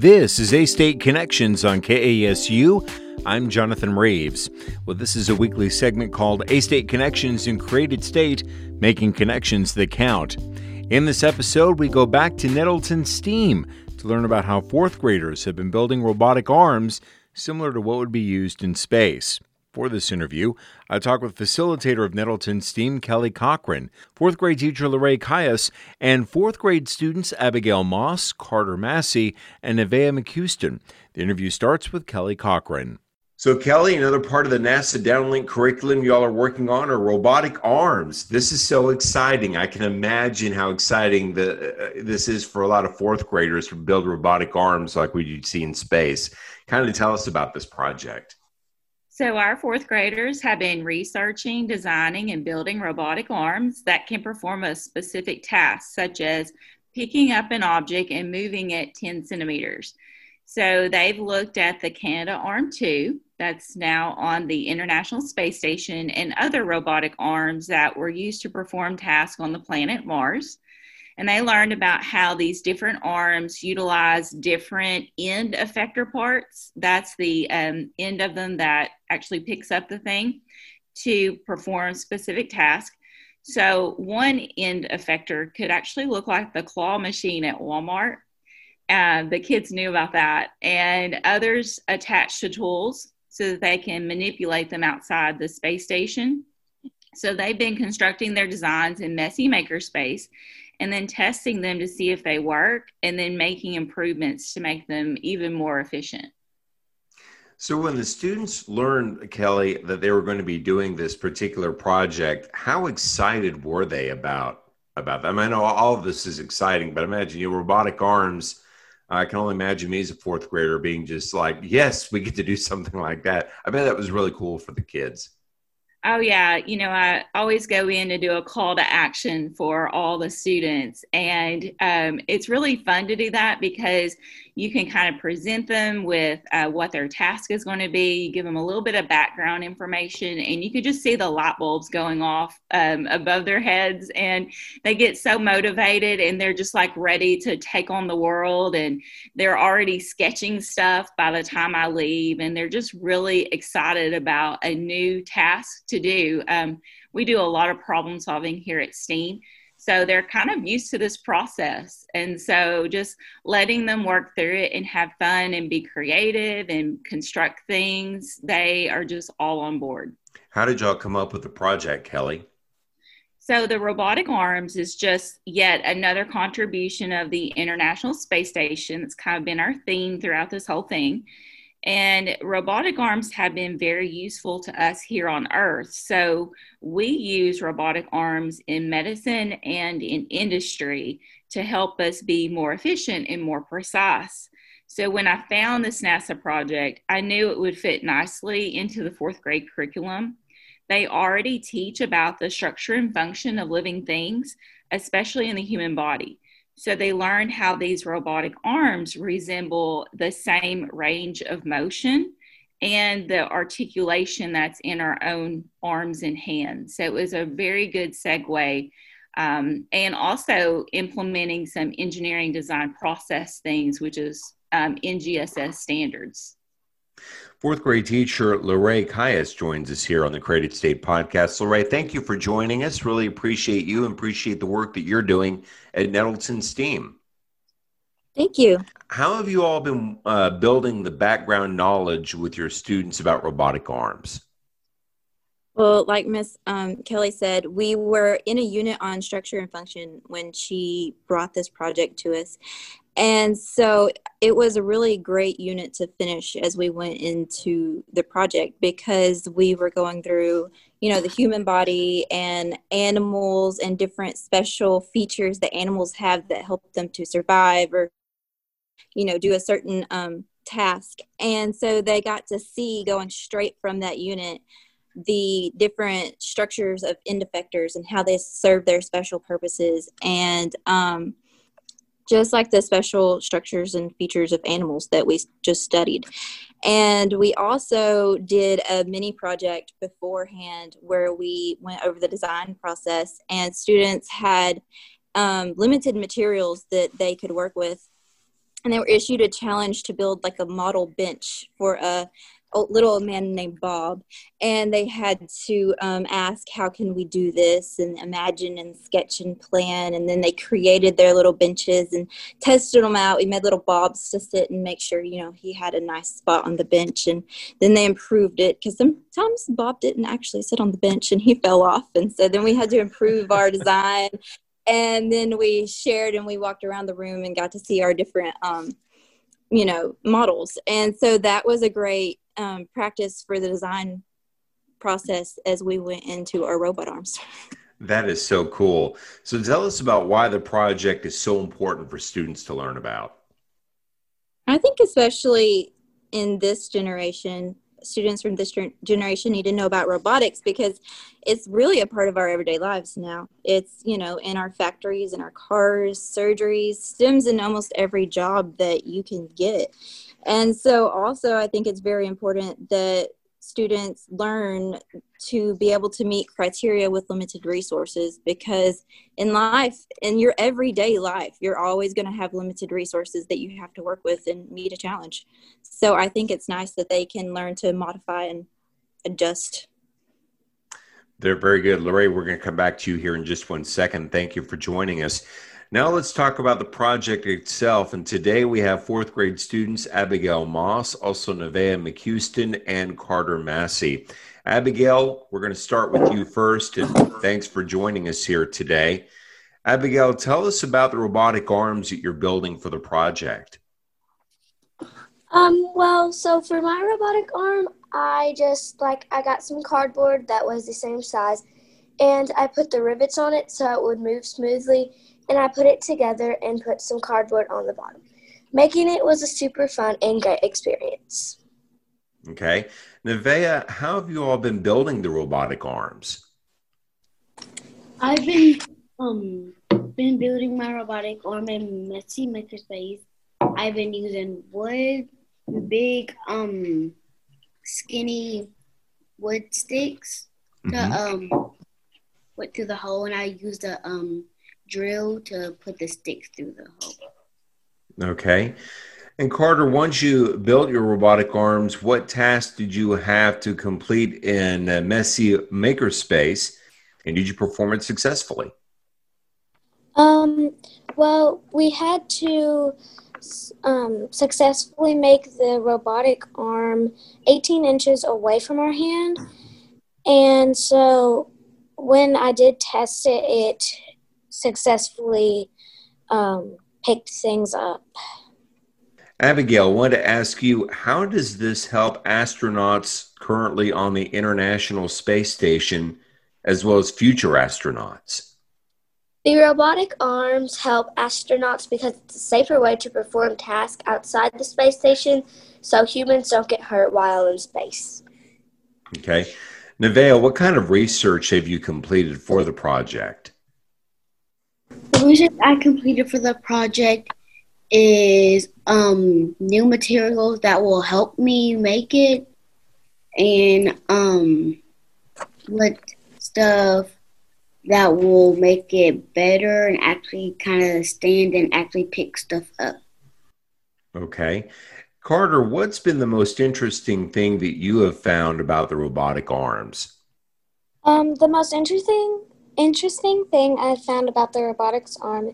This is A State Connections on KASU. I'm Jonathan Reaves. Well, this is a weekly segment called A State Connections in Created State, making connections that count. In this episode, we go back to Nettleton STEAM to learn about how fourth graders have been building robotic arms similar to what would be used in space. For this interview, I talk with facilitator of Nettleton STEAM, Kelly Cochran, fourth grade teacher Lorraine Caius, and fourth grade students Abigail Moss, Carter Massey, and Nevaeh McHouston. The interview starts with Kelly Cochran. So, Kelly, another part of the NASA Downlink curriculum y'all are working on are robotic arms. This is so exciting. I can imagine how exciting the, uh, this is for a lot of fourth graders to build robotic arms like we would see in space. Kind of tell us about this project. So, our fourth graders have been researching, designing, and building robotic arms that can perform a specific task, such as picking up an object and moving it 10 centimeters. So, they've looked at the Canadarm2, that's now on the International Space Station, and other robotic arms that were used to perform tasks on the planet Mars and they learned about how these different arms utilize different end effector parts. That's the um, end of them that actually picks up the thing to perform specific tasks. So one end effector could actually look like the claw machine at Walmart. Uh, the kids knew about that, and others attached to tools so that they can manipulate them outside the space station. So they've been constructing their designs in Messy Makerspace and then testing them to see if they work and then making improvements to make them even more efficient. So, when the students learned, Kelly, that they were going to be doing this particular project, how excited were they about about them? I know all of this is exciting, but imagine your robotic arms. I can only imagine me as a fourth grader being just like, "Yes, we get to do something like that." I bet that was really cool for the kids. Oh, yeah. You know, I always go in to do a call to action for all the students. And um, it's really fun to do that because you can kind of present them with uh, what their task is going to be, give them a little bit of background information, and you can just see the light bulbs going off um, above their heads. And they get so motivated and they're just like ready to take on the world. And they're already sketching stuff by the time I leave. And they're just really excited about a new task to do. Um, we do a lot of problem solving here at STEAM. So they're kind of used to this process. And so just letting them work through it and have fun and be creative and construct things, they are just all on board. How did y'all come up with the project, Kelly? So the robotic arms is just yet another contribution of the International Space Station. It's kind of been our theme throughout this whole thing. And robotic arms have been very useful to us here on Earth. So we use robotic arms in medicine and in industry to help us be more efficient and more precise. So when I found this NASA project, I knew it would fit nicely into the fourth grade curriculum. They already teach about the structure and function of living things, especially in the human body. So they learned how these robotic arms resemble the same range of motion and the articulation that's in our own arms and hands. So it was a very good segue. Um, and also implementing some engineering design process things, which is um, NGSS standards. Fourth grade teacher Lorraine Caius joins us here on the Created State podcast. Lorraine, thank you for joining us. Really appreciate you and appreciate the work that you're doing at Nettleton STEAM. Thank you. How have you all been uh, building the background knowledge with your students about robotic arms? Well, like Miss um, Kelly said, we were in a unit on structure and function when she brought this project to us. And so it was a really great unit to finish as we went into the project because we were going through, you know, the human body and animals and different special features that animals have that help them to survive or, you know, do a certain um, task. And so they got to see going straight from that unit the different structures of end effectors and how they serve their special purposes and um, just like the special structures and features of animals that we just studied. And we also did a mini project beforehand where we went over the design process and students had um, limited materials that they could work with. And they were issued a challenge to build like a model bench for a a little man named Bob, and they had to um, ask, "How can we do this?" and imagine and sketch and plan. And then they created their little benches and tested them out. We made little Bobs to sit and make sure you know he had a nice spot on the bench. And then they improved it because sometimes Bob didn't actually sit on the bench and he fell off. And so then we had to improve our design. And then we shared and we walked around the room and got to see our different um, you know models and so that was a great um, practice for the design process as we went into our robot arms. That is so cool. So tell us about why the project is so important for students to learn about. I think especially in this generation, students from this generation need to know about robotics because it's really a part of our everyday lives now. It's, you know, in our factories, in our cars, surgeries, stems in almost every job that you can get. And so, also, I think it's very important that students learn to be able to meet criteria with limited resources because in life, in your everyday life, you're always going to have limited resources that you have to work with and meet a challenge. So, I think it's nice that they can learn to modify and adjust. They're very good. Lorraine, we're going to come back to you here in just one second. Thank you for joining us. Now let's talk about the project itself. And today we have fourth grade students Abigail Moss, also Nevaeh McHouston, and Carter Massey. Abigail, we're going to start with you first, and thanks for joining us here today. Abigail, tell us about the robotic arms that you're building for the project. Um, well, so for my robotic arm, I just like I got some cardboard that was the same size and I put the rivets on it so it would move smoothly and I put it together and put some cardboard on the bottom. Making it was a super fun and great experience. Okay. Nevaeh, how have you all been building the robotic arms? I've been um been building my robotic arm in Messy Makerspace. I've been using wood, big um skinny wood sticks mm-hmm. um went through the hole and I used a um drill to put the sticks through the hole. Okay. And Carter, once you built your robotic arms, what tasks did you have to complete in Messy Makerspace, and did you perform it successfully? Um, well, we had to um, successfully make the robotic arm 18 inches away from our hand. And so when I did test it, it successfully um, picked things up. Abigail, I wanted to ask you how does this help astronauts currently on the International Space Station as well as future astronauts? The robotic arms help astronauts because it's a safer way to perform tasks outside the space station so humans don't get hurt while in space. Okay. Nevaeh, what kind of research have you completed for the project? The research I completed for the project is um, new materials that will help me make it and um, what stuff that will make it better and actually kind of stand and actually pick stuff up. Okay. Carter, what's been the most interesting thing that you have found about the robotic arms? Um, the most interesting interesting thing I found about the robotics arm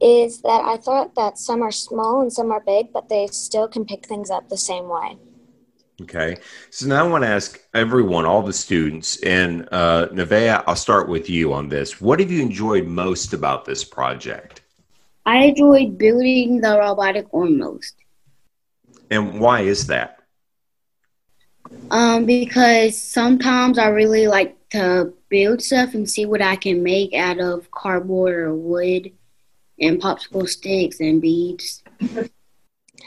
is that I thought that some are small and some are big, but they still can pick things up the same way. Okay. So now I want to ask everyone, all the students, and uh, Nevaeh, I'll start with you on this. What have you enjoyed most about this project? I enjoyed building the robotic arm most. And why is that? Um, because sometimes I really like to build stuff and see what I can make out of cardboard or wood and popsicle sticks and beads.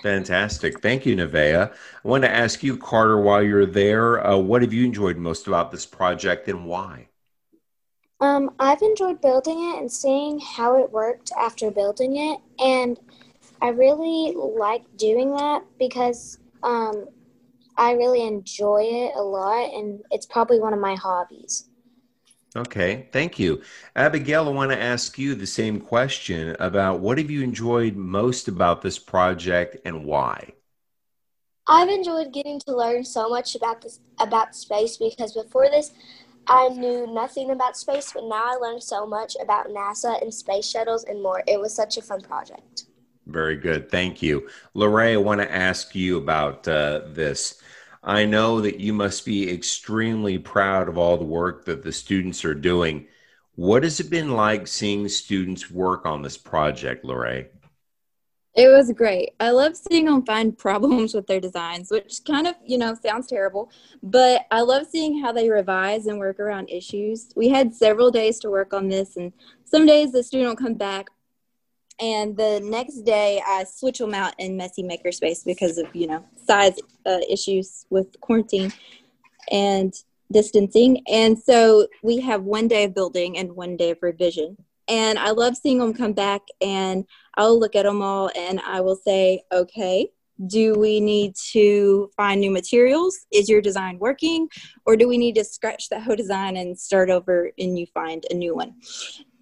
Fantastic. Thank you, Nevaeh. I want to ask you, Carter, while you're there, uh, what have you enjoyed most about this project and why? Um, I've enjoyed building it and seeing how it worked after building it. And I really like doing that because um, I really enjoy it a lot, and it's probably one of my hobbies. Okay, thank you. Abigail, I want to ask you the same question about what have you enjoyed most about this project and why? I've enjoyed getting to learn so much about this about space because before this I knew nothing about space, but now I learned so much about NASA and space shuttles and more. It was such a fun project. Very good. Thank you. Lorray, I want to ask you about uh, this. I know that you must be extremely proud of all the work that the students are doing. What has it been like seeing students work on this project, Lorray? It was great. I love seeing them find problems with their designs, which kind of, you know, sounds terrible, but I love seeing how they revise and work around issues. We had several days to work on this, and some days the student will come back, and the next day I switch them out in messy makerspace because of, you know, size uh, issues with quarantine and distancing. And so we have one day of building and one day of revision. And I love seeing them come back and I'll look at them all and I will say, okay, do we need to find new materials? Is your design working? Or do we need to scratch that whole design and start over and you find a new one?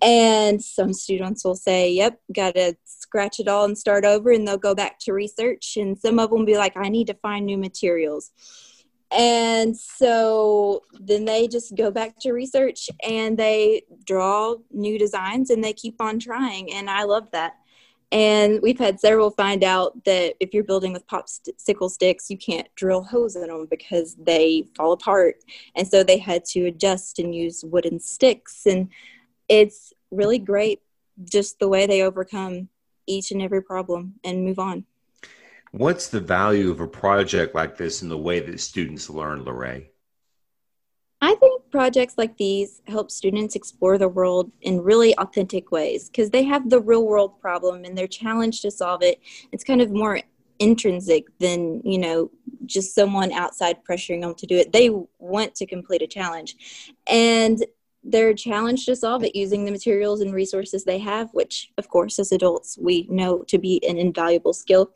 And some students will say, yep, got to scratch it all and start over. And they'll go back to research. And some of them will be like, I need to find new materials. And so then they just go back to research and they draw new designs and they keep on trying. And I love that. And we've had several find out that if you're building with popsicle sticks, you can't drill holes in them because they fall apart. And so they had to adjust and use wooden sticks. And it's really great just the way they overcome each and every problem and move on. What's the value of a project like this in the way that students learn, Lorray? I think projects like these help students explore the world in really authentic ways because they have the real world problem and they're challenged to solve it. It's kind of more intrinsic than, you know, just someone outside pressuring them to do it. They want to complete a challenge. And they're challenged to solve it using the materials and resources they have, which, of course, as adults, we know to be an invaluable skill.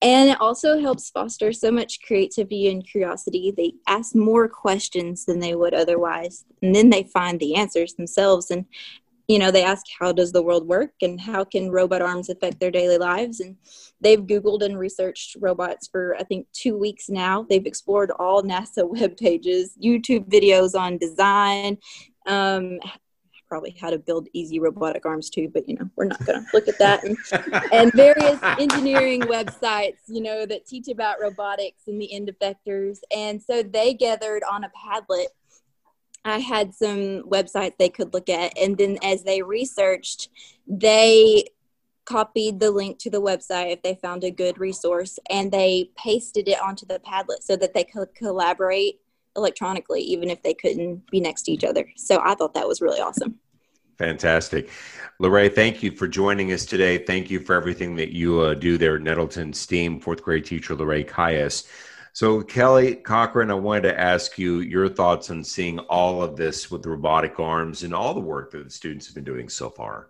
And it also helps foster so much creativity and curiosity. They ask more questions than they would otherwise, and then they find the answers themselves. And, you know, they ask, how does the world work and how can robot arms affect their daily lives? And they've Googled and researched robots for, I think, two weeks now. They've explored all NASA web pages, YouTube videos on design, um, probably how to build easy robotic arms too, but you know, we're not going to look at that. And, and, various engineering websites, you know, that teach about robotics and the end effectors. And so they gathered on a Padlet. I had some websites they could look at. And then as they researched, they copied the link to the website if they found a good resource and they pasted it onto the Padlet so that they could collaborate electronically, even if they couldn't be next to each other. So I thought that was really awesome. Fantastic. Lorray, thank you for joining us today. Thank you for everything that you uh, do there Nettleton STEAM, fourth grade teacher Lorray Caius. So, Kelly Cochran, I wanted to ask you your thoughts on seeing all of this with the robotic arms and all the work that the students have been doing so far.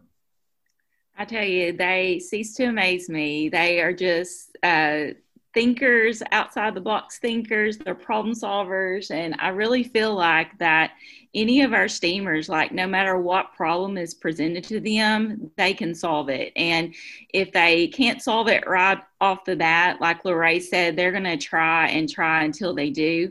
I tell you, they cease to amaze me. They are just uh, thinkers, outside the box thinkers, they're problem solvers. And I really feel like that any of our steamers, like no matter what problem is presented to them, they can solve it. And if they can't solve it right off the bat, like Lorray said, they're going to try and try until they do.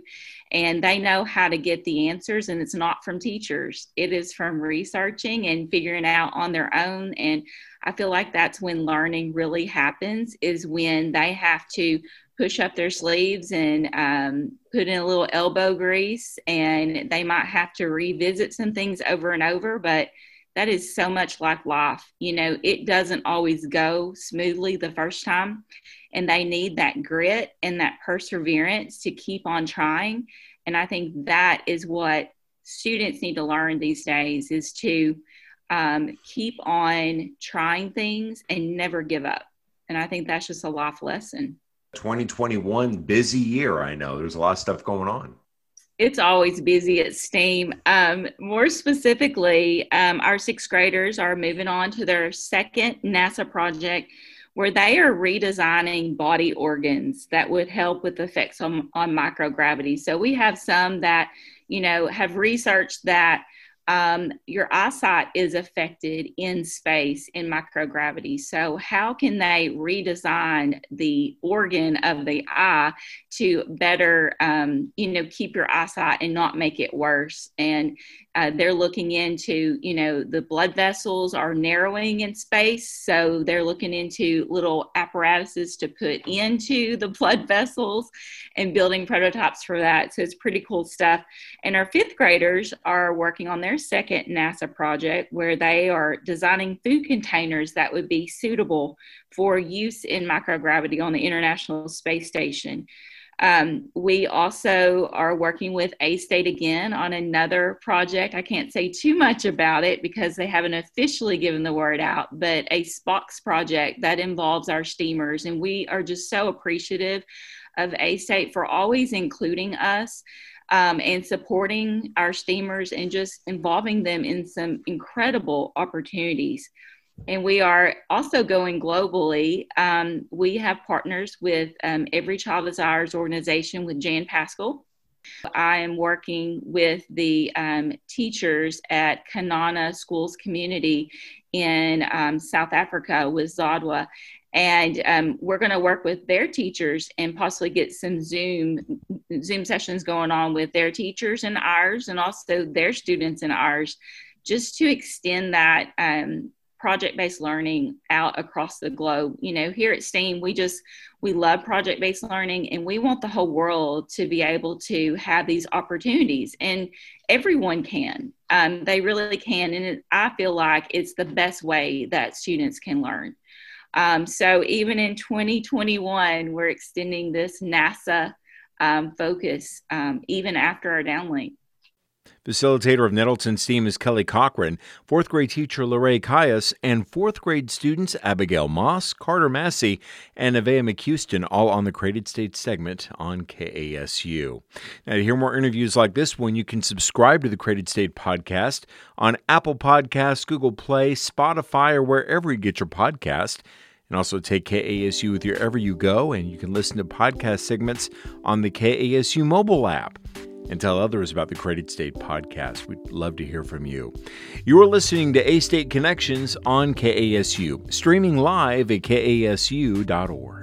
And they know how to get the answers, and it's not from teachers, it is from researching and figuring out on their own. And I feel like that's when learning really happens is when they have to push up their sleeves and um, put in a little elbow grease and they might have to revisit some things over and over but that is so much like life you know it doesn't always go smoothly the first time and they need that grit and that perseverance to keep on trying and i think that is what students need to learn these days is to um, keep on trying things and never give up. And I think that's just a life lesson. 2021, busy year. I know there's a lot of stuff going on. It's always busy at STEAM. Um, more specifically, um, our sixth graders are moving on to their second NASA project where they are redesigning body organs that would help with effects on, on microgravity. So we have some that, you know, have researched that um, your eyesight is affected in space in microgravity. So, how can they redesign the organ of the eye to better, um, you know, keep your eyesight and not make it worse? And uh, they're looking into, you know, the blood vessels are narrowing in space. So, they're looking into little apparatuses to put into the blood vessels and building prototypes for that. So, it's pretty cool stuff. And our fifth graders are working on their second NASA project where they are designing food containers that would be suitable for use in microgravity on the International Space Station. Um, we also are working with A State again on another project. I can't say too much about it because they haven't officially given the word out, but a SPOCS project that involves our steamers. And we are just so appreciative of A State for always including us um, and supporting our steamers and just involving them in some incredible opportunities. And we are also going globally. Um, we have partners with um, Every Child Desires organization with Jan Paschal. I am working with the um, teachers at Kanana Schools Community in um, South Africa with Zodwa and um, we're going to work with their teachers and possibly get some zoom zoom sessions going on with their teachers and ours and also their students and ours just to extend that um, project-based learning out across the globe. You know here at steam we just we love project-based learning and we want the whole world to be able to have these opportunities and everyone can. Um, they really can and it, i feel like it's the best way that students can learn. Um, so even in 2021, we're extending this NASA um, focus um, even after our downlink. Facilitator of Nettleton STEAM is Kelly Cochran, fourth grade teacher Lorraine Caius, and fourth grade students Abigail Moss, Carter Massey, and Avea McHouston, all on the Created State segment on KASU. Now, to hear more interviews like this one, you can subscribe to the Created State podcast on Apple Podcasts, Google Play, Spotify, or wherever you get your podcast and also take KASU with you wherever you go. And you can listen to podcast segments on the KASU mobile app and tell others about the Created State podcast. We'd love to hear from you. You are listening to A State Connections on KASU, streaming live at kasu.org.